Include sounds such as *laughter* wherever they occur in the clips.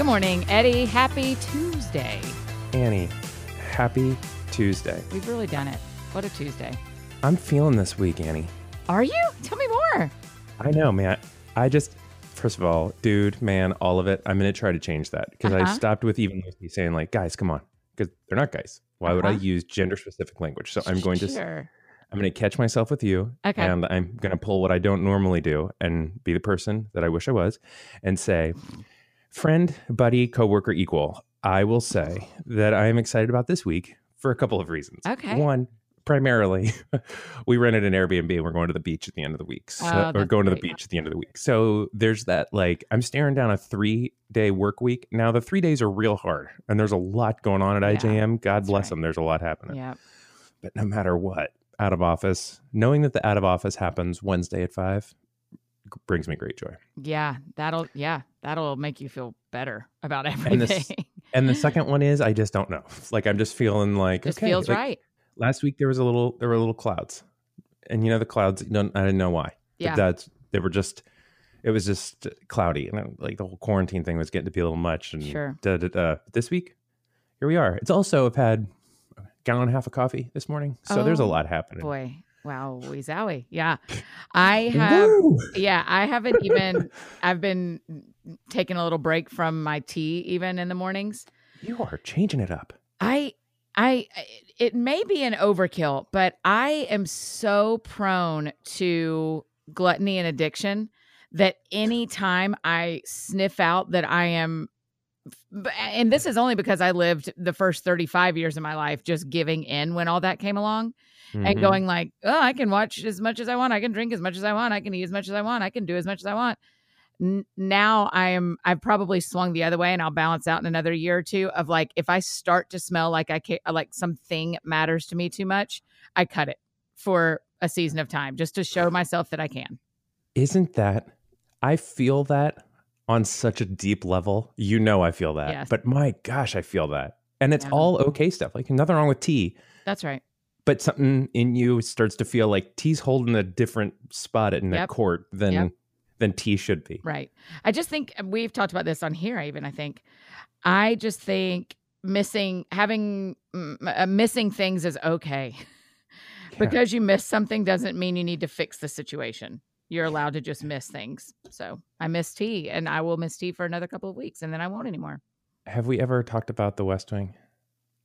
Good morning, Eddie. Happy Tuesday. Annie, happy Tuesday. We've really done it. What a Tuesday. I'm feeling this week, Annie. Are you? Tell me more. I know, man. I just, first of all, dude, man, all of it. I'm going to try to change that because I Uh-huh. stopped with even Lucy saying, like, guys, come on. Because they're not guys. Why would I Uh-huh. use gender specific language? So I'm going to, I'm going to catch myself with you. Okay. And I'm going to pull what I don't normally do and be the person that I wish I was and say, friend, buddy, coworker, equal. I will say that I am excited about this week for a couple of reasons. Okay. One, primarily, *laughs* we rented an Airbnb and we're going to the beach at the end of the week. So, Oh, or going to the beach at the end of the week. So there's that, like, I'm staring down a three day work week. Now, the three days are real hard and there's a lot going on at Yeah, IJM. God bless right. them. There's a lot happening. Yeah. But no matter what, out of office, knowing that the out of office happens Wednesday at five brings me great joy. Yeah. That'll, yeah, that'll make you feel better about And everything. this- *laughs* And the second one is I just don't know. *laughs* Like I'm just feeling like Just okay, feels like, right. Last week there was a little there were little clouds, and you know the clouds. You don't, I didn't know why. Yeah. But that's they were just. It was just cloudy, and I- like the whole quarantine thing was getting to be a little much. And Sure. Da, da, da. This week, here we are. It's also I've had a gallon and a half of coffee this morning, so there's a Oh, lot happening. Boy. Wow. Zowie. Yeah. I have. Woo! Yeah, I haven't even. I've been taking a little break from my tea even in the mornings. You are changing it up. I, I, it may be an overkill, but I am so prone to gluttony and addiction that anytime I sniff out that I am, and this is only because I lived the first 35 years of my life just giving in when all that came along and Mhm. going like, oh, I can watch as much as I want. I can drink as much as I want. I can eat as much as I want. I can do as much as I want. N- now I am, I've probably swung the other way and I'll balance out in another year or two of like, if I start to smell like I can like something matters to me too much, I cut it for a season of time just to show myself that I can. Isn't that? I feel that on such a deep level. You know, I feel that. Yes. But my gosh, I feel that. And it's Yeah. all okay stuff. Like nothing wrong with tea, That's right. But something in you starts to feel like T's holding a different spot in that Yep. court than Yep. than tea should be. Right. I just think we've talked about this on here, even. I think. I just think missing, having, uh, missing things is okay. *laughs* Yeah. because you miss something doesn't mean you need to fix the situation. You're allowed to just miss things. So I miss tea and I will miss tea for another couple of weeks and then I won't anymore. Have we ever talked about the West Wing?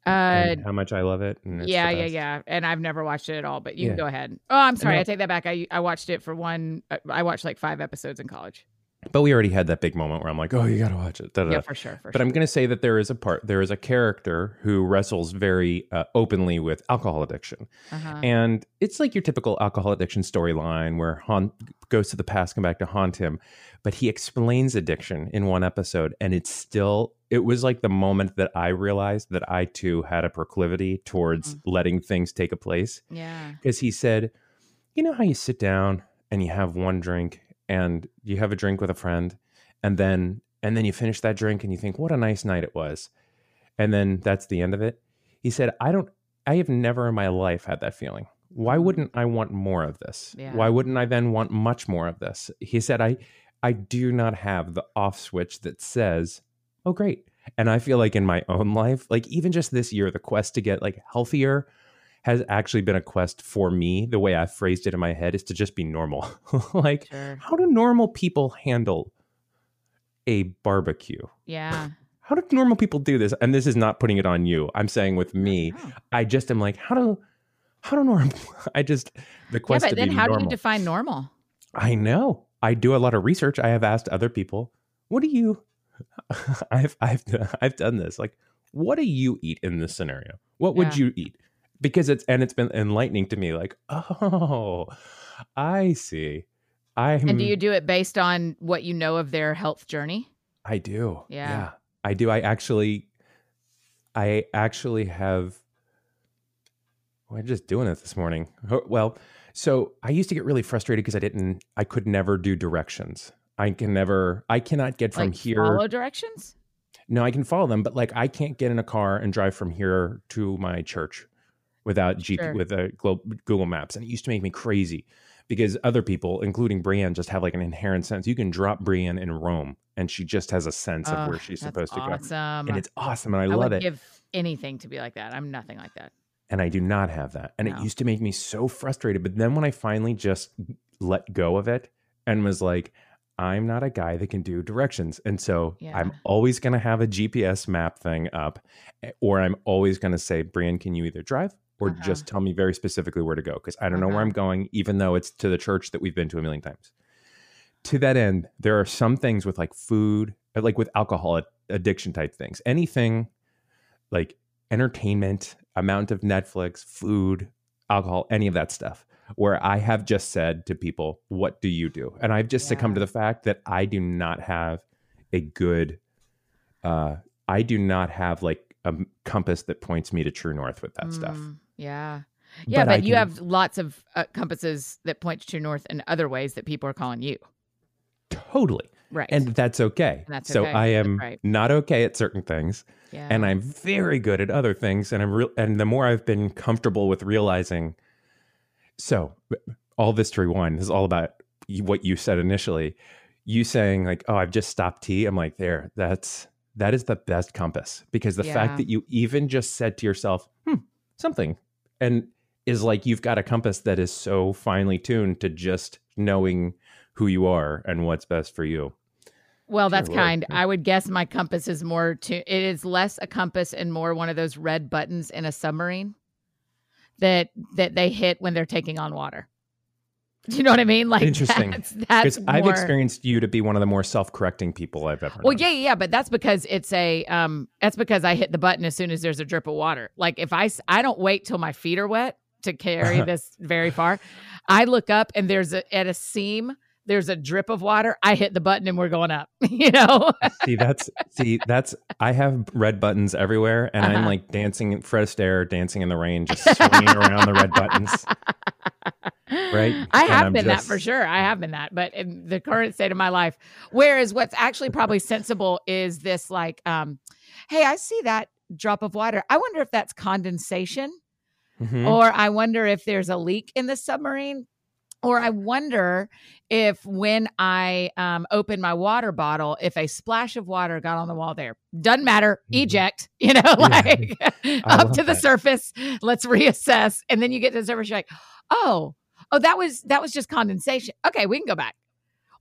Uh, how much I love it? and it's yeah, yeah, yeah. And I've never watched it at all, but you can go ahead. Oh, I'm sorry. no- I take that back. I, I watched it for one, uh, I watched like five episodes in college. But we already had that big moment where I'm like, oh, you got to watch it. Da-da-da. Yeah, for sure. For But sure. I'm going to say that there is a part, there is a character who wrestles very uh, openly with alcohol addiction. uh-huh. And it's like your typical alcohol addiction storyline where Han goes to the past, come back to haunt him. But he explains addiction in one episode. And it's still, it was like the moment that I realized that I too had a proclivity towards letting things take a place. yeah. Because he said, you know how you sit down and you have one drink and you have a drink with a friend and then and then you finish that drink and you think what a nice night it was. And then that's the end of it. He said i don't i have never in my life had that feeling. Why mm-hmm. wouldn't i want more of this? Yeah. why wouldn't i then want much more of this? He said i i do not have the off switch that says oh great and i feel like in my own life like even just this year the quest to get like healthier has actually been a quest for me the way i phrased it in my head is to just be normal *laughs* like Sure. how do normal people handle a barbecue Yeah. how do normal people do this and this is not putting it on you i'm saying with me Oh. i just am like how do how do normal *laughs* i just the question? Yeah, but to then be how do you define normal? i know i do a lot of research i have asked other people what do you *laughs* i've i've i've done this like what do you eat in this scenario what would Yeah. you eat because it's and it's been enlightening to me like *laughs* oh i see i And do you do it based on what you know of their health journey? I do. Yeah. yeah I do. I actually I actually have we're just doing it this morning. Well, so I used to get really frustrated because I didn't I could never do directions. I can never I cannot get from like here. follow directions? No, I can follow them, but like I can't get in a car and drive from here to my church without GP Sure. with a glo- Google Maps, and it used to make me crazy because other people, including Brienne, just have like an inherent sense. You can drop Brienne in Rome, and she just has a sense of where Oh, she's supposed to go, and it's awesome, and I, I love would it. give anything to be like that. I'm nothing like that. and I do not have that. And it used to make me so frustrated. But then when I finally just let go of it and was like, I'm not a guy that can do directions. And so Yeah. I'm always going to have a GPS map thing up, eh, or I'm always going to say, Brienne, can you either drive or Uh-huh. just tell me very specifically where to go? Because I don't know where Uh-huh. I'm going, even though it's to the church that we've been to a million times. To that end, there are some things with like food, uh, like with alcohol addiction type things, anything like entertainment, amount of Netflix, food, alcohol, any of that stuff, where I have just said to people, What do you do? And I've just succumbed to the fact that I do not have a good, uh, I do not have like a compass that points me to true north with that stuff. Yeah. Yeah, but, I you can- have lots of uh, compasses that point to north in other ways that people are calling you. totally. Right. And that's okay. And that's so okay. I am right. not okay at certain things. yeah. and I'm very good at other things. And I'm real, and the more I've been comfortable with realizing, so all this to rewind this is all about what you said initially. You saying like, "Oh, I've just stopped tea." I'm like, there. That's that is the best compass because the Yeah. fact that you even just said to yourself, "Hmm, something," and is like you've got a compass that is so finely tuned to just knowing who you are and what's best for you. Well, that's Dear Lord. kind. I would guess my compass is more to it is less a compass and more one of those red buttons in a submarine that that they hit when they're taking on water. *laughs* Do you know what I mean? Like Interesting. That's, that's Because I've experienced you to be one of the more self-correcting people I've ever. Well, known. yeah, yeah, yeah, but that's because it's a um that's because I hit the button as soon as there's a drip of water. Like if I I don't wait till my feet are wet to carry *laughs* this very far. I look up and there's a at a seam there's a drip of water. I hit the button and we're going up. *laughs* You know? see that's see that's I have red buttons everywhere, and I'm Uh-huh. like dancing Fred Astaire, dancing in the rain, just swinging around the red buttons. Right? I have been that for sure. I have been that, but in the current state of my life, whereas what's actually probably sensible is this like, um, hey, I see that drop of water. I wonder if that's condensation, Mhm. or I wonder if there's a leak in the submarine. Or I wonder if when I um, open my water bottle, if a splash of water got on the wall there. Doesn't matter. Mhm. Eject, *laughs* you know, like *laughs* up to the that. surface. Let's reassess. And then you get to the surface, you're like, oh, oh, that was that was just condensation. Okay, we can go back.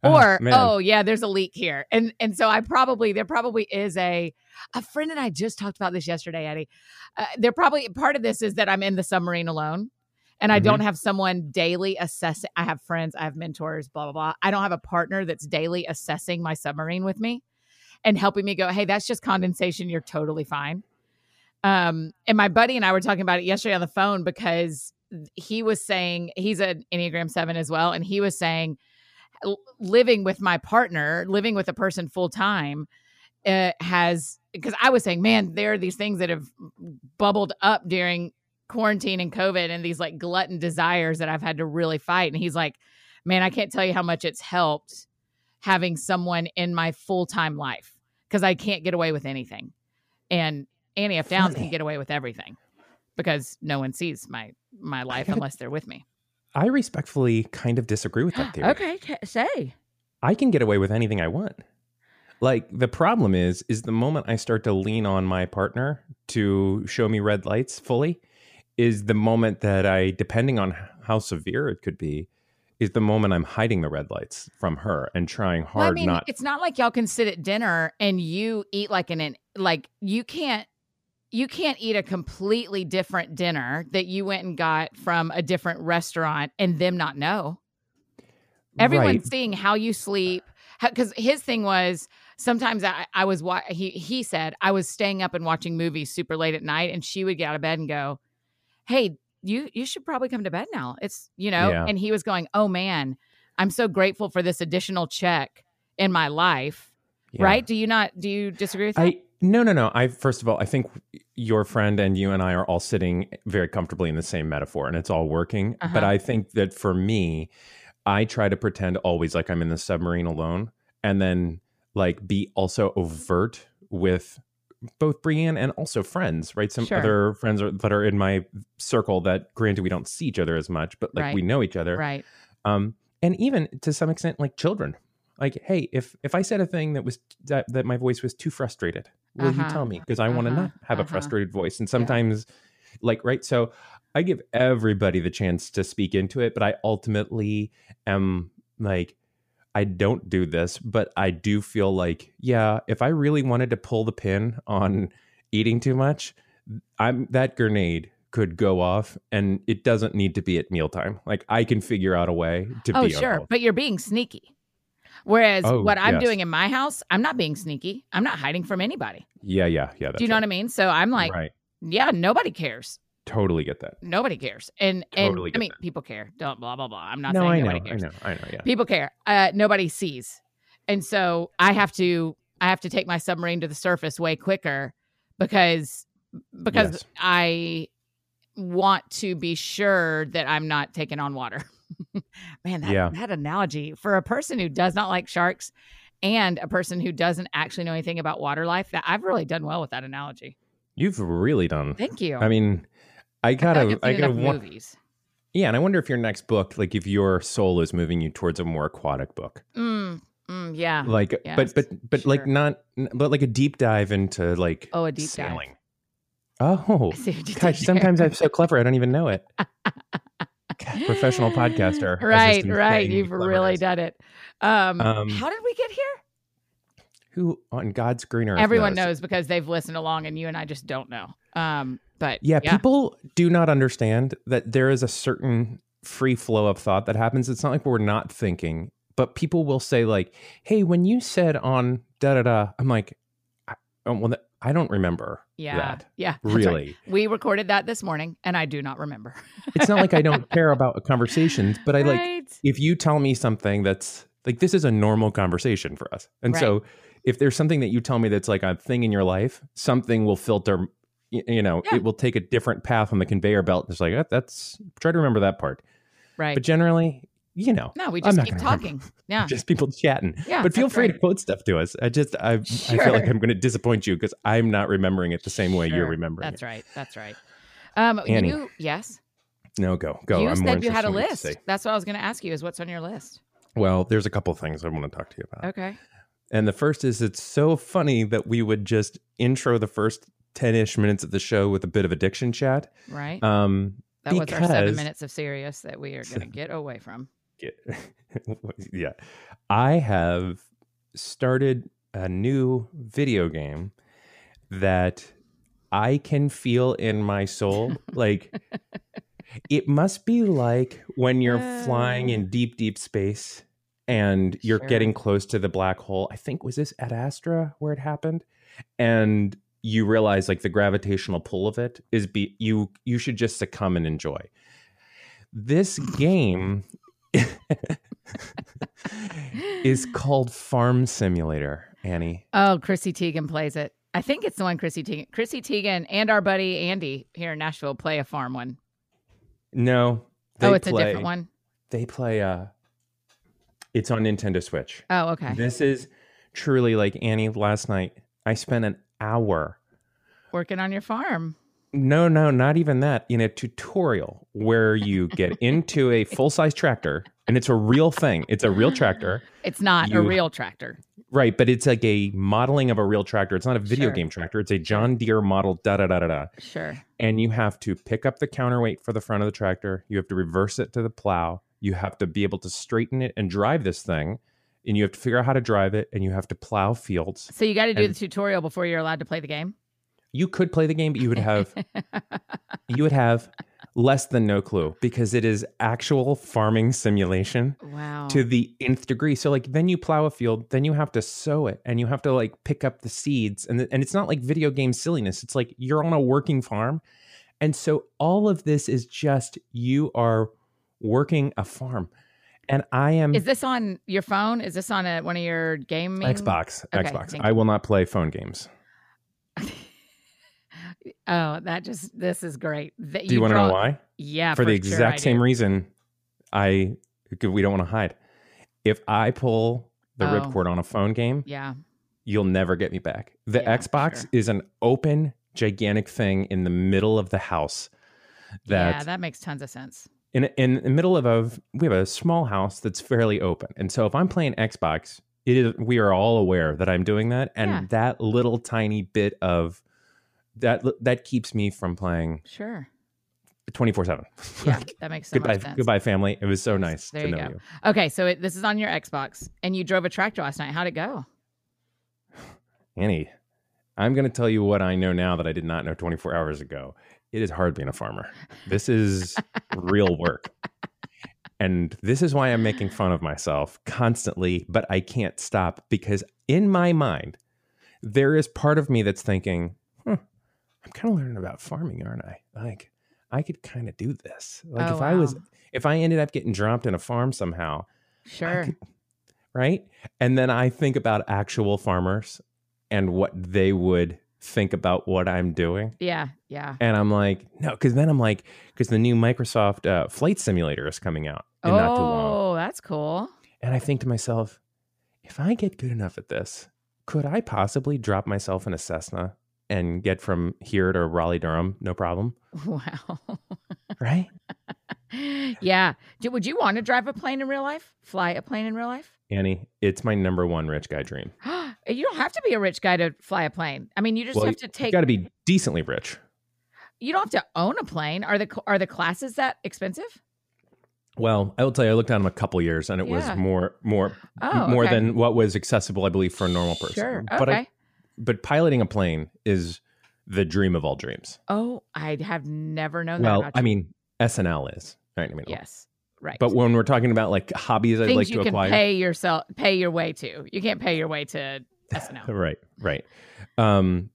Oh, Or man. oh yeah, there's a leak here. And and so I probably there probably is a a friend and I just talked about this yesterday, Eddie. Uh, there probably part of this is that I'm in the submarine alone. And I Mhm. don't have someone daily assessing. I have friends, I have mentors, blah, blah, blah. I don't have a partner that's daily assessing my submarine with me and helping me go, hey, that's just condensation. You're totally fine. Um, and my buddy and I were talking about it yesterday on the phone because he was saying he's an Enneagram 7 as well. And he was saying, living with my partner, living with a person full time, uh, has because I was saying, man, there are these things that have bubbled up during quarantine and COVID and these like glutton desires that I've had to really fight. And he's like, man, I can't tell you how much it's helped having someone in my full time life because I can't get away with anything. And Annie F. Downs Funny. can get away with everything because no one sees my my life gotta- unless they're with me. I respectfully kind of disagree with that *gasps* theory. okay, say. I can get away with anything I want. Like the problem is, is the moment I start to lean on my partner to show me red lights fully, is the moment that I, depending on how severe it could be, is the moment I'm hiding the red lights from her and trying hard Well, I mean, not. it's not like y'all can sit at dinner and you eat like an an- like you can't you can't eat a completely different dinner that you went and got from a different restaurant and them not know. Everyone's Right. seeing how you sleep because his thing was sometimes I, I was wa- he he said I was staying up and watching movies super late at night and she would get out of bed and go, "Hey, you you should probably come to bed now." It's you know, Yeah. and he was going, "Oh man, I'm so grateful for this additional check in my life." Yeah. Right? Do you not do you disagree with that? I no no no. I first of all, I think your friend and you and I are all sitting very comfortably in the same metaphor, and it's all working. But Uh-huh. I think that for me, I try to pretend always like I'm in the submarine alone, and then like be also overt with both Brienne and also friends, right? Some Sure. other friends are, that are in my circle that, granted, we don't see each other as much, but like Right. we know each other. right. Um, and even to some extent, like children. Like, hey, if if I said a thing that was that, that my voice was too frustrated, will you Uh-huh. tell me? Because I want to Uh-huh. not have a Uh-huh. frustrated voice. And sometimes, like, right. So I give everybody the chance to speak into it, but I ultimately am like, I don't do this, but I do feel like, yeah, if I really wanted to pull the pin on eating too much, I'm that grenade could go off and it doesn't need to be at mealtime. Like I can figure out a way to Oh, be sure. unhealthy. But you're being sneaky. Whereas Oh, what I'm yes. doing in my house, I'm not being sneaky. I'm not hiding from anybody. Yeah, yeah, yeah. Do you know right. what I mean? So I'm like, right. yeah, nobody cares. Totally get that. Nobody cares. And Totally and I mean, that. people care. Don't blah blah blah. I'm not No, saying I know, nobody I know, I know. Yeah. People care. Uh, nobody sees, and so I have to I have to take my submarine to the surface way quicker because because Yes. I want to be sure that I'm not taking on water. *laughs* *laughs* Man, that, Yeah. that analogy for a person who does not like sharks and a person who doesn't actually know anything about water life, that I've really done well with that analogy. You've really done. Thank you. I mean, I gotta, I gotta want. movies. Yeah, and I wonder if your next book, like, if your soul is moving you towards a more aquatic book, Mm, mm, yeah. like, yes, but, but, but, like, not, but like a deep dive into like Oh, a deep dive. sailing. Oh, *laughs* I see what you did gosh! Sometimes I'm so clever, I don't even know it. *laughs* *laughs* Professional podcaster, right, right. You've really done it. Um, Um, how did we get here? Who on God's green earth? Everyone knows because they've listened along, and you and I just don't know. Um, but Yeah, people do not understand that there is a certain free flow of thought that happens. It's not like we're not thinking, but people will say like, "Hey, when you said on da da da," I'm like, I, oh, "Well, that- I don't remember yeah, that yeah. that's right. really." We recorded that this morning, and I do not remember. *laughs* it's not like I don't care about conversations, but I like if you tell me something that's like this is a normal conversation for us, and so if there's something that you tell me that's like a thing in your life, something will filter. You know, Yeah. it will take a different path on the conveyor belt. It's like "Ah, that's try to remember that part. right. But generally, you know, no, we just keep remember. talking. Yeah. *laughs* just people chatting. Yeah, but feel free to quote stuff to us. I just, I, I feel like I'm going to disappoint you because I'm not remembering it the same way you're Sure. remembering That's it. right. That's right. Um, Annie, you yes. No, go, go. you I'm more said you had a interested in what list. That's what I was going to ask you. Is what's on your list? Well, there's a couple things I want to talk to you about. Okay. And the first is it's so funny that we would just intro the first 10 ish minutes of the show with a bit of addiction chat. Right. Um, that was our seven minutes of serious that we are going *laughs* to get away from. Get- *laughs* yeah. I have started a new video game that I can feel in my soul. *laughs* like it must be like when you're flying in uh. deep, deep space and you're Sure. getting close to the black hole. I think was this at Astra where it happened? And you realize like the gravitational pull of it is be you you should just succumb and enjoy. This *laughs* game *laughs* is called Farm Simulator, Annie. Oh, Chrissy Teigen plays it. I think it's the one Chrissy Teigen. Chrissy Teigen and our buddy Andy here in Nashville play a farm one. No. Oh, it's play, a different one. They play uh it's on Nintendo Switch. Oh, okay. This is truly like Annie last night. I spent an hour. Working on your farm. No, no, not even that. In a tutorial where you get *laughs* into a full-size tractor and it's a real thing. It's a real tractor. It's not You- a real tractor. Right, but it's like a modeling of a real tractor. It's not a video Sure. game tractor. It's a John Deere model da da da da da. Sure. and you have to pick up the counterweight for the front of the tractor. You have to reverse it to the plow. You have to be able to straighten it and drive this thing. And you have to figure out how to drive it and you have to plow fields. So you got to do And- the tutorial before you're allowed to play the game. You could play the game, but you would have *laughs* you would have less than no clue because it is actual farming simulation wow. to the nth degree. So like then you plow a field, then you have to sow it and you have to like pick up the seeds and th- and it's not like video game silliness. It's like you're on a working farm. And so all of this is just you are working a farm. And I am Is this on your phone? Is this on a, one of your game Xbox, Okay, Xbox. I will not play phone games. *laughs* Oh, that just this is great. That Do you, want to know why? Yeah, for, the sure exact I same do. reason I we don't want to hide. If I pull the Oh. ripcord on a phone game, Yeah. you'll never get me back. The Yeah, Xbox sure. is an open, gigantic thing in the middle of the house. That, yeah, that makes tons of sense. in in the middle of a we have a small house that's fairly open, and so if I'm playing Xbox, it is we are all aware that I'm doing that, and Yeah. that little tiny bit of that that keeps me from playing Sure. twenty four seven. *laughs* Yeah, that makes so goodbye, much sense. goodbye, family. It was so nice There to you know go. you. Okay, so it, this is on your Xbox, and you drove a tractor last night. How'd it go? *sighs* Annie, I'm going to tell you what I know now that I did not know 24 hours ago. It is hard being a farmer. This is *laughs* real work. And this is why I'm making fun of myself constantly, but I can't stop because in my mind, there is part of me that's thinking, huh, I'm kind of learning about farming, aren't I? Like, I could kind of do this. Like, Oh, if I was, if I ended up getting dropped in a farm somehow, Sure. could- right? And then I think about actual farmers and what they would think about what I'm doing. Yeah, yeah. And I'm like, no, because then I'm like, because the new Microsoft uh, Flight Simulator is coming out in oh, not too long. Oh, that's cool. And I think to myself, if I get good enough at this, could I possibly drop myself in a Cessna and get from here to Raleigh Durham? No problem. *laughs* Wow. Right? *laughs* yeah. Do, would you want to drive a plane in real life? Fly a plane in real life? Annie, it's my number one rich guy dream. *gasps* you don't have to be a rich guy to fly a plane. I mean, you just Well, have to take. You got to be decently rich. you don't have to own a plane. Are the are the classes that expensive? Well, I will tell you, I looked at them a couple years, and it Yeah. was more, more, Oh, more okay. than what was accessible, I believe, for a normal person. Sure. But okay. I, but piloting a plane is the dream of all dreams. oh, I have never known that. Well, I mean, SNL is right. I mean, yes, right. But when we're talking about like hobbies, I'd things like you to can acquire. pay yourself, pay your way to. You can't pay your way to SNL. *laughs* Right, right. Um,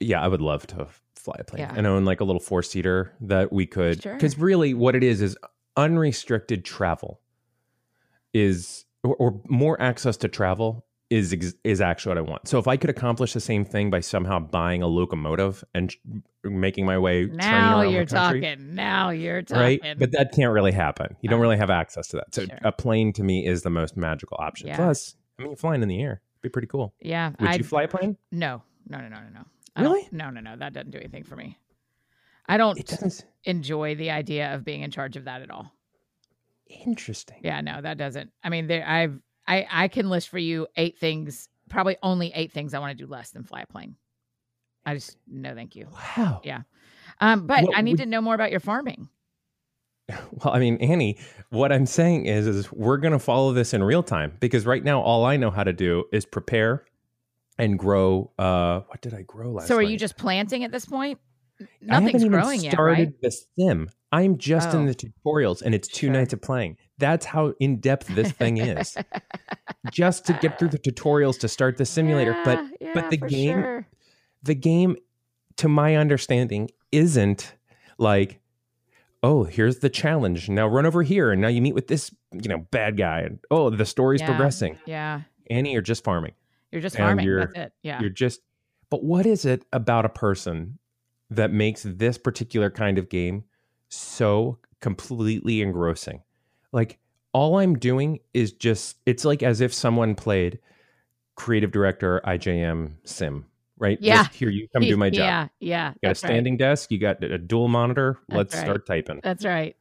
yeah, I would love to fly a plane Yeah. and own like a little four seater that we could. Sure. Because really, what it is is unrestricted travel is or, or more access to travel is is actually what I want. So if I could accomplish the same thing by somehow buying a locomotive and making my way Now you're the country, talking. Now you're talking. right? But that can't really happen. You don't really have access to that. So Sure. a plane to me is the most magical option. Yeah. Plus, I mean, flying in the air. It'd be pretty cool. yeah, Would I you fly a plane? no, no, no, no, no, no. Really? No, no, no. That doesn't do anything for me. I don't enjoy the idea of being in charge of that at all. Interesting. Yeah, no, that doesn't. I mean, there, I've, I, I can list for you eight things, probably only eight things I want to do less than fly a plane. I just no, thank you. Wow. Yeah. Um, but What I need would- to know more about your farming. *laughs* Well, I mean, Annie, what I'm saying is, is we're going to follow this in real time because right now, all I know how to do is prepare and grow. Uh, what did I grow last? So, are night? you just planting at this point? I Nothing's haven't even growing yet, started right? the sim. I'm just in Oh. the tutorials, and it's two Sure. nights of playing. That's how in depth this thing is. *laughs* just to get through the tutorials to start the simulator, but Yeah, but the game- sure. the game to my understanding isn't like oh here's the challenge now run over here and now you meet with this you know bad guy and oh the story's Yeah. progressing Yeah, annie you're just farming you're just And farming. you're- That's it. Yeah. you're just but what is it about a person that makes this particular kind of game so completely engrossing like all i'm doing is just it's like as if someone played creative director ijm sim right Yeah. just here you come do my job Yeah, yeah. you got a that's right. standing desk. You got a dual monitor. That's Let's right. start typing. That's right.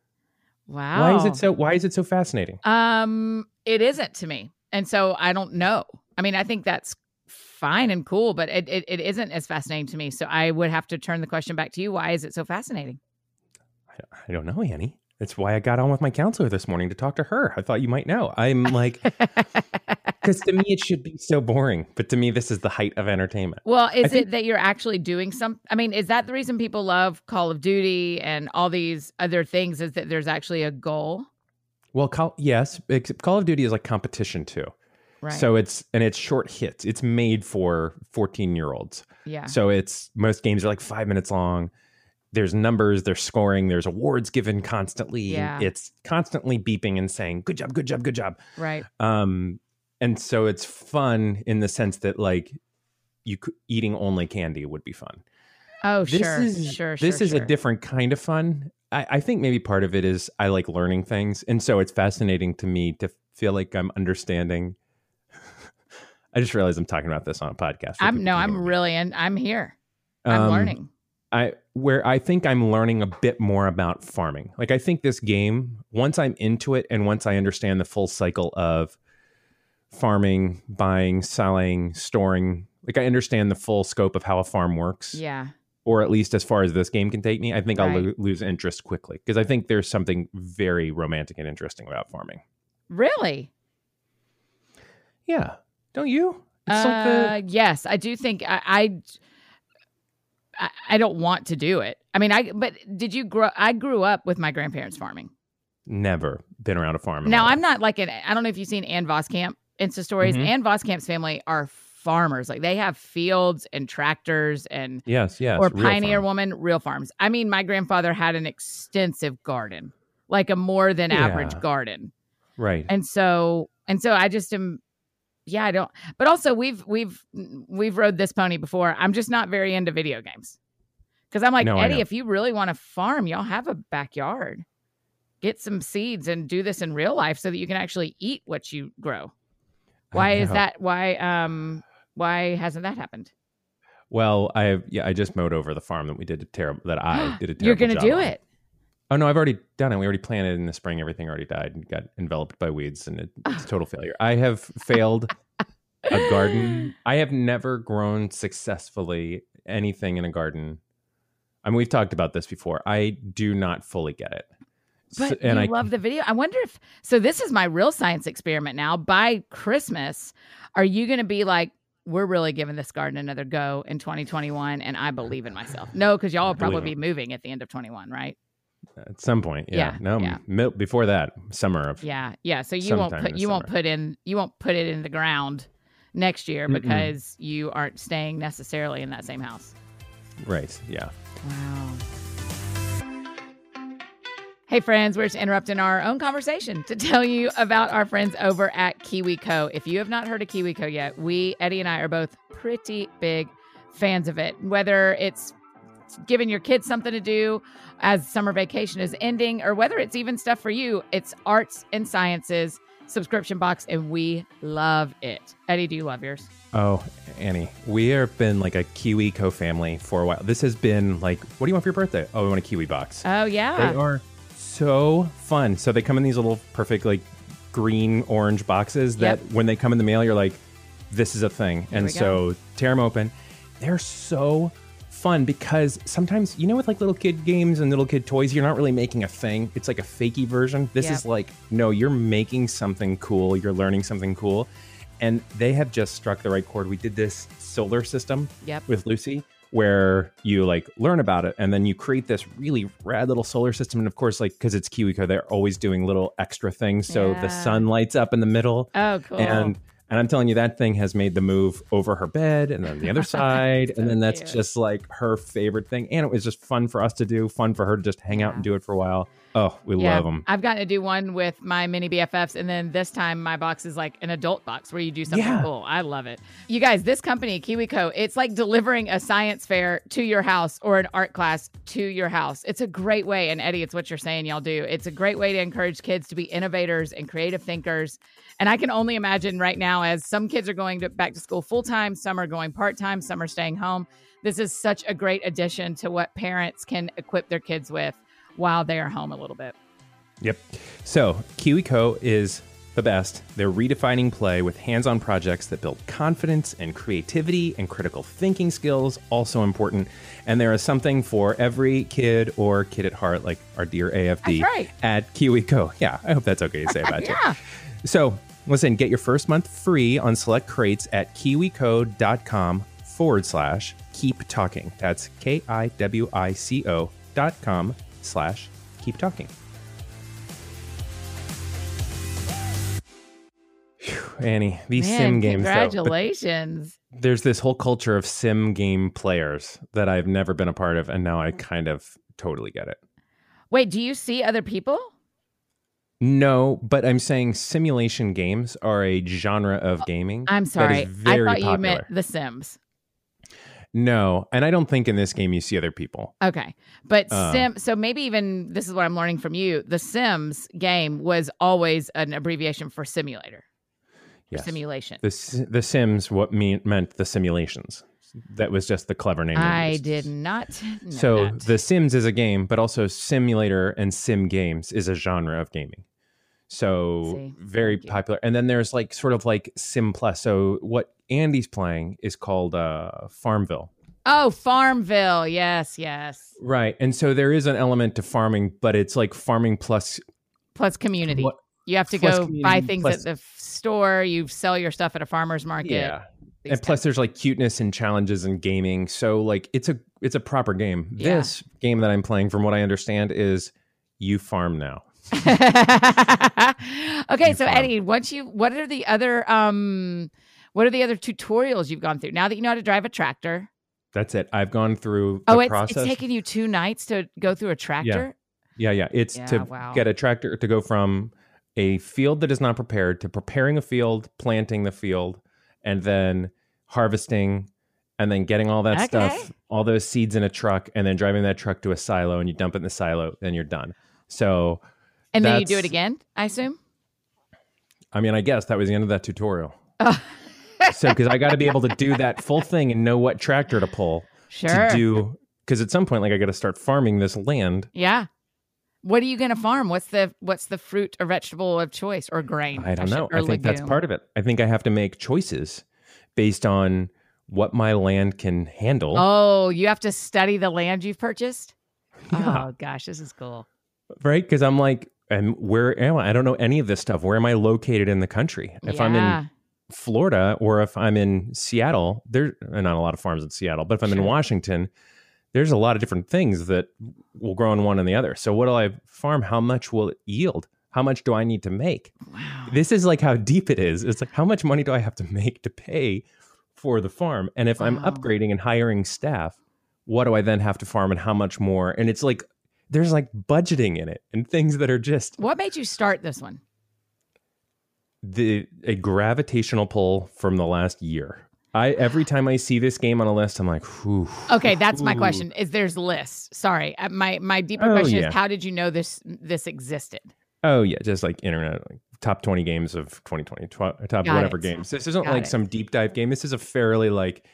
Wow. Why is it so? Why is it so fascinating? Um, it isn't to me, and so I don't know. I mean, I think that's fine and cool, but it, it, it isn't as fascinating to me. So I would have to turn the question back to you. Why is it so fascinating? I, don't know, Annie. That's why I got on with my counselor this morning to talk to her. I thought you might know. I'm like, *laughs* because to me it should be so boring, but to me this is the height of entertainment. well, is it that you're actually doing some? I mean, is that the reason people love Call of Duty and all these other things? Is that there's actually a goal? Well, Call, yes, except Call of Duty is like competition too. Right. So it's and it's short hits. It's made for 14 year olds. yeah. So it's most games are like five minutes long. There's numbers, there's scoring, there's awards given constantly. Yeah. It's constantly beeping and saying, good job, good job, good job. Right. Um, and so it's fun in the sense that like you c- eating only candy would be fun. Oh, This sure. is sure. this sure, is sure. a different kind of fun. I, I think maybe part of it is I like learning things, and so it's fascinating to me to feel like I'm understanding. *laughs* I just realized I'm talking about this on a podcast. I'm no, I'm really, and I'm here. I'm Um, learning. I where I think I'm learning a bit more about farming. Like I think this game, once I'm into it and once I understand the full cycle of farming, buying, selling, storing, like I understand the full scope of how a farm works. Yeah. Or at least as far as this game can take me, I think I'll lo- lose interest quickly because I think there's something very romantic and interesting about farming. Really? Yeah, don't you? It's uh, like the yes, I do think I, I I I don't want to do it. I mean, I but did you grow? I grew up with my grandparents farming. never been around a farm. Now I'm not like an. I don't know if you've seen Ann Voskamp Insta stories. Mhm. Ann Voskamp's family are farmers. Like they have fields and tractors and Yes, yes. or pioneer farm. woman real farms. I mean, my grandfather had an extensive garden, like a more than average Yeah. garden. Right. and so and so i just am yeah i don't but also we've we've we've rode this pony before. I'm just not very into video games. Because i'm like No, eddie if you really want to farm y'all have a backyard. Get some seeds and do this in real life so that you can actually eat what you grow. Why is that why um why hasn't that happened? Well, I yeah, I just mowed over the farm that we did a terrible that I *gasps* did a terrible you're gonna do on. it Oh no, I've already done it. We already planted in the spring. Everything already died and got enveloped by weeds, and it, it's a total *laughs* failure. I have failed a garden. I have never grown successfully anything in a garden. I mean, we've talked about this before. I do not fully get it. So- But and you I love the video. I wonder if so. This is my real science experiment now. By Christmas, are you going to be like, we're really giving this garden another go in 2021? And I believe in myself. No, because y'all will probably be moving at the end of 21, right? At some point, yeah, Yeah, no, yeah. mil- before that, summer of Yeah, yeah. So you won't put you the won't put in you won't put it in the ground next year Mm-mm. because you aren't staying necessarily in that same house. right, yeah. Wow. Hey, friends, we're just interrupting our own conversation to tell you about our friends over at KiwiCo. If you have not heard of KiwiCo yet, we, Eddie and I, are both pretty big fans of it. Whether it's giving your kids something to do as summer vacation is ending, or whether it's even stuff for you, it's arts and sciences subscription box, and we love it. Eddie, do you love yours? Oh, Annie, we have been like a KiwiCo family for a while. This has been like, what do you want for your birthday? Oh, we want a Kiwi box. Oh, yeah. They are so fun. So they come in these little perfect like green orange boxes that Yep. when they come in the mail, you're like, this is a thing. Here and so tear them open. They're so fun because sometimes you know with like little kid games and little kid toys, you're not really making a thing. It's like a fakey version. This Yep. is like, no, you're making something cool. You're learning something cool. And they have just struck the right chord. We did this solar system Yep. with Lucy where you like learn about it and then you create this really rad little solar system and of course like because it's KiwiCo they're always doing little extra things so the sun lights up in the middle Oh, cool. and and I'm telling you that thing has made the move over her bed and then the other *laughs* side. So and then that's cute. just like her favorite thing. And it was just fun for us to do fun for her to just hang out and do it for a while oh we Yeah, love them I've gotten to do one with my mini BFFs, and then this time my box is like an adult box where you do something Yeah. cool. I love it. You guys, this company, KiwiCo, it's like delivering a science fair to your house or an art class to your house. It's a great way, and Eddie, it's what you're saying y'all do. It's a great way to encourage kids to be innovators and creative thinkers. And I can only imagine right now, as some kids are going to back to school full time, some are going part time, some are staying home. This is such a great addition to what parents can equip their kids with while they are home a little bit. Yep. So KiwiCo is the best. They're redefining play with hands-on projects that build confidence and creativity and critical thinking skills, also important. And there is something for every kid or kid at heart, like our dear AFD right. at KiwiCo. *laughs* Yeah, I hope that's okay to say about you. *laughs* Yeah. So listen, get your first month free on select crates at kiwico.com forward slash keep talking. That's K I W I C O dot com slash keep talking. Annie, these Man, sim games, though, congratulations. *laughs* there's this whole culture of sim game players that I've never been a part of, and now I kind of totally get it. Wait, do you see other people? No, but I'm saying simulation games are a genre of gaming. I'm that is sorry. I thought you meant The Sims. No, and I don't think in this game you see other people. Okay. But Uh. Sim, so maybe even this is what I'm learning from you. The Sims game was always an abbreviation for simulator, Yes. simulation. The the Sims what mean, meant the simulations. That was just the clever name. I did not. Know So that. The Sims is a game, but also simulator and sim games is a genre of gaming. So See, very popular. And then there's like sort of like Sim Plus. So what Andy's playing is called uh, Farmville. oh, Farmville. Yes, yes. Right. And so there is an element to farming, but it's like farming plus Plus community. what You have to go buy things plus- at the store. You sell your stuff at a farmer's market. yeah. And plus there's like cuteness and challenges and gaming. So like it's a it's a proper game. Yeah. This game that I'm playing from what I understand is you farm now. *laughs* okay, You so farm. Eddie, once you, what are the other, um, what are the other tutorials you've gone through now that you know how to drive a tractor? That's it. I've gone through the Oh, it's, process. it's taken you two nights to go through a tractor. Yeah, yeah. It's Yeah, to wow. get a tractor to go from a field that is not prepared to preparing a field, planting the field, and then harvesting, and then getting all that Okay. stuff, all those seeds in a truck, and then driving that truck to a silo, and you dump it in the silo, then you're done. So, and then you do it again. I assume. I mean, I guess that was the end of that tutorial. Oh. *laughs* So, because I got to be able to do that full thing and know what tractor to pull Sure. to do, because at some point, like I got to start farming this land. yeah. What are you going to farm? What's the what's the fruit or vegetable of choice or grain? I don't should- know. or I think that's part of it. I think I have to make choices based on what my land can handle. Oh, you have to study the land you've purchased. Yeah. Oh gosh, this is cool. Right? Because I'm like, and where am I? I don't know any of this stuff. Where am I located in the country? If I'm in Florida or if I'm in Seattle, there are not a lot of farms in Seattle, but if I'm in Washington, there's a lot of different things that will grow in one and the other. So what do I farm? How much will it yield? How much do I need to make? Wow. This is like how deep it is. It's like how much money do I have to make to pay for the farm? And if I'm upgrading and hiring staff, what do I then have to farm and how much more? And it's like there's like budgeting in it and things that are just What made you start this one? The a gravitational pull from the last year. I every time I see this game on a list, I'm like, whew. Okay, that's my question. Is there's lists? Sorry, Uh, my my deeper Oh, question yeah. is how did you know this this existed? Oh yeah, just like internet, like top twenty games of 2020, tw- top Got whatever it. games. This isn't Got like it. some deep dive game. This is a fairly like,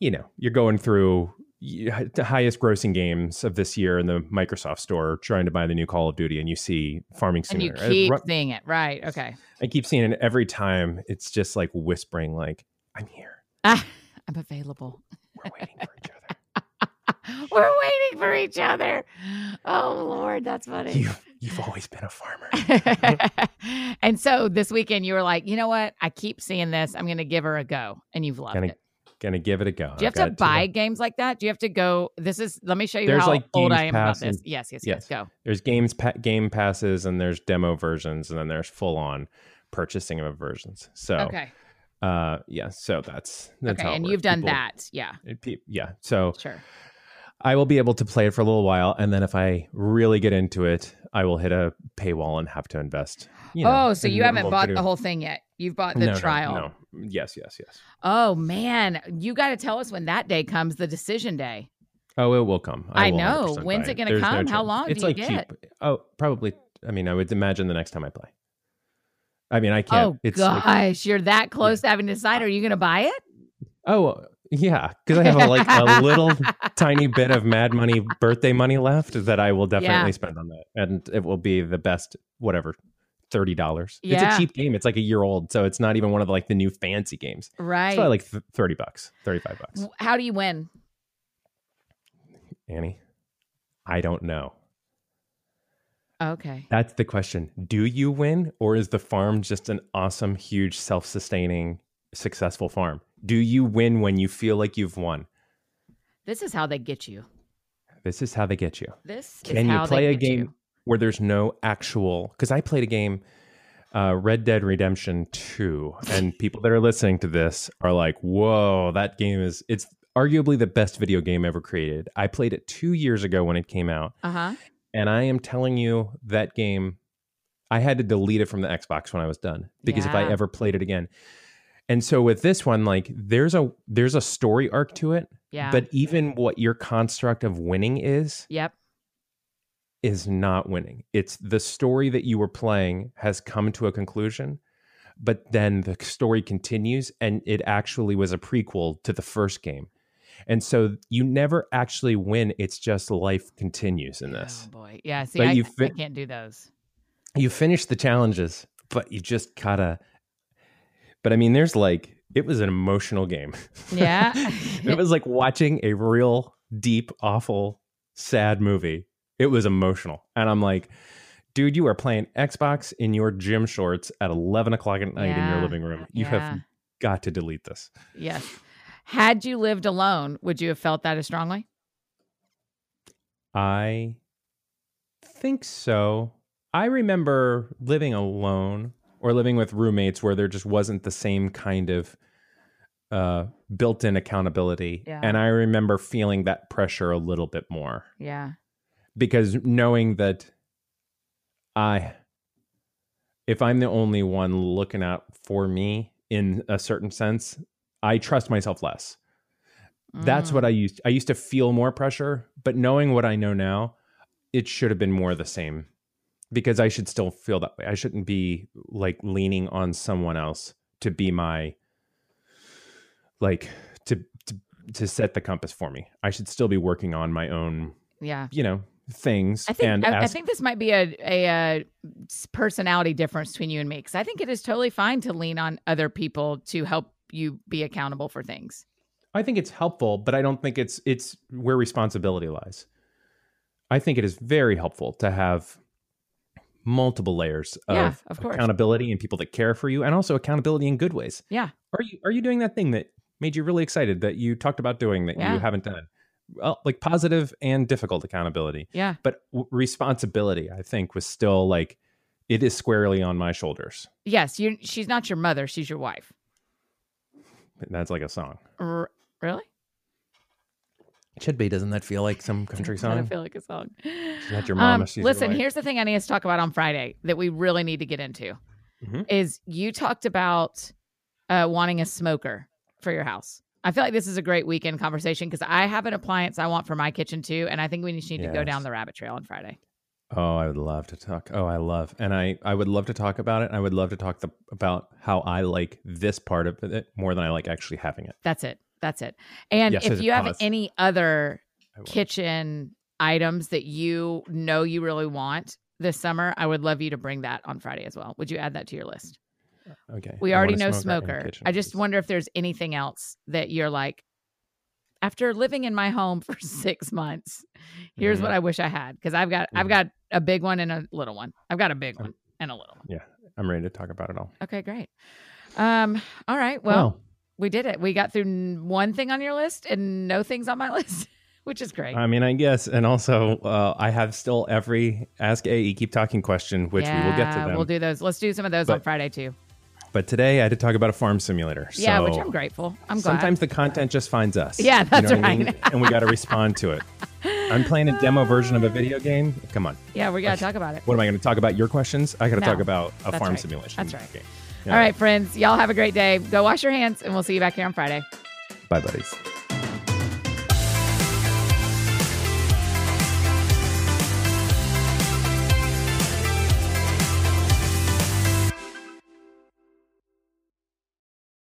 you know, you're going through the highest grossing games of this year in the Microsoft Store, trying to buy the new Call of Duty, and you see Farming And you Simulator. I keep seeing it, right? Okay. I keep seeing it every time. It's just like whispering, like, "I'm here. Ah, I'm available. We're waiting for each other." *laughs* We're waiting for each other. Oh Lord, that's funny. You've you've always been a farmer. *laughs* and so this weekend you were like, you know what? I keep seeing this. I'm going to give her a go, and you've loved it. Gonna give it a go. Do you have to buy games like that? Do you have to go? This is. Let me show you There's, how like, old I am about this. and- Yes, yes, yes. yes. Go. There's games pa- game passes and there's demo versions and then there's full on purchasing of versions. So Okay. uh yeah, so that's that's okay. And works. you've done People- that. Yeah. it pe- yeah. So Sure. I will be able to play it for a little while and then if I really get into it, I will hit a paywall and have to invest. You know, oh, so you haven't bought video- the whole thing yet. You've bought the No, no, trial. No, Yes, yes, yes. Oh man, you got to tell us when that day comes, the decision day. Oh, it will come. I will know. When's it gonna There's come? How long It's do you like get? cheap. Oh, probably. I mean, I would imagine the next time I play. I mean, I can't. Oh it's like- gosh, you're that close to having to decide. Are you going to buy it? Oh uh, yeah, because I have a, like a little *laughs* tiny bit of Mad Money birthday money left that I will definitely Yeah. spend on that, and it will be the best whatever thirty dollars. Yeah. It's a cheap game. It's like a year old, so it's not even one of the, like the new fancy games. Right. It's probably like th- thirty bucks, thirty five bucks. How do you win? Annie, I don't know. Okay. That's the question. Do you win, or is the farm just an awesome, huge, self sustaining, successful farm? Do you win when you feel like you've won? This is how they get you. This is how they get you. This is Can you play a game you. Where there's no actual? Because I played a game, uh, Red Dead Redemption Two, and people that are listening to this are like, "Whoa, that game is it's arguably the best video game ever created." I played it two years ago when it came out, Uh huh. and I am telling you that game, I had to delete it from the Xbox when I was done because if I ever played it again. And so with this one, like there's a there's a story arc to it, Yeah. but even what your construct of winning is, yep. Is not winning. It's the story that you were playing has come to a conclusion, but then the story continues and it actually was a prequel to the first game. And so you never actually win. It's just life continues in this. Oh boy, yeah. See, But I, you I can't do those. You finish the challenges, but you just gotta. But I mean, there's like, it was an emotional game. Yeah, *laughs* it was like watching a real deep, awful, sad movie. It was emotional. And I'm like, dude, you are playing Xbox in your gym shorts at 11 o'clock at night in your living room. You Yeah. have got to delete this. yes. Had you lived alone, would you have felt that as strongly? I think so. I remember living alone or living with roommates where there just wasn't the same kind of uh, built in accountability. Yeah. And I remember feeling that pressure a little bit more. Yeah, because knowing that I, if I'm the only one looking out for me in a certain sense, I trust myself less. That's Mm. what I used. I used to feel more pressure, but knowing what I know now, it should have been more the same because I should still feel that way. I shouldn't be like leaning on someone else to be my like to to to set the compass for me. I should still be working on my own yeah. you know things I think and I, I think this might be a, a, s- personality difference between you and me because I think it is totally fine to lean on other people to help you be accountable for things. I think it's helpful but i don't think it's it's where responsibility lies i think it is very helpful to have multiple layers of, Yeah, of accountability and people that care for you and also accountability in good ways Yeah. are you are you doing that thing that made you really excited that you talked about doing that Yeah. you haven't done well like positive and difficult accountability Yeah. but w- responsibility i think was still like it is squarely on my shoulders Yes. You. She's not your mother. She's your wife. that's like a song R- really? should be doesn't that feel like some country *laughs* song don't feel like a song. She's not your mama, Um, she's your listen, wife. here's the thing I need us to talk about on Friday that we really need to get into Mhm. is you talked about uh, wanting a smoker for your house. I feel like this is a great weekend conversation because I have an appliance I want for my kitchen too, and I think we just need to go down the rabbit trail on Friday. Oh, I would love to talk. Oh, I love, and I I would love to talk about it. I would love to talk the, about how I like this part of it more than I like actually having it. That's it. That's it. And Yes, if you have pause. any other kitchen items that you know you really want this summer, I would love you to bring that on Friday as well. Would you add that to your list? Okay, We I already know smoker smoker. I just wonder if there's anything else that you're like, after living in my home for *laughs* six months, here's what I wish I had. Because I've got I've Mhm. got a big one and a little one. I've got a big one and a little one. Yeah. I'm ready to talk about it all. Okay, great. Um, all right. Well, we did it. We got through one thing on your list and no things on my *laughs* list, which is great. I mean, I guess, and also, uh, I have still every ask AE keep talking question, which we will get to Yeah, them. We'll do those. Let's do some of those on Friday too. But today, I had to talk about a farm simulator. yeah, which I'm grateful. I'm glad. Sometimes the content just finds us. Yeah, You that's know what I right. mean? and we got to respond to it. I'm playing a demo version of a video game. Come on. yeah, we got to talk about it. What am I going to talk about? Your questions? I got to No, talk about a farm right. simulation. That's right. game. All right, friends. Y'all have a great day. Go wash your hands, and we'll see you back here on Friday. Bye, buddies.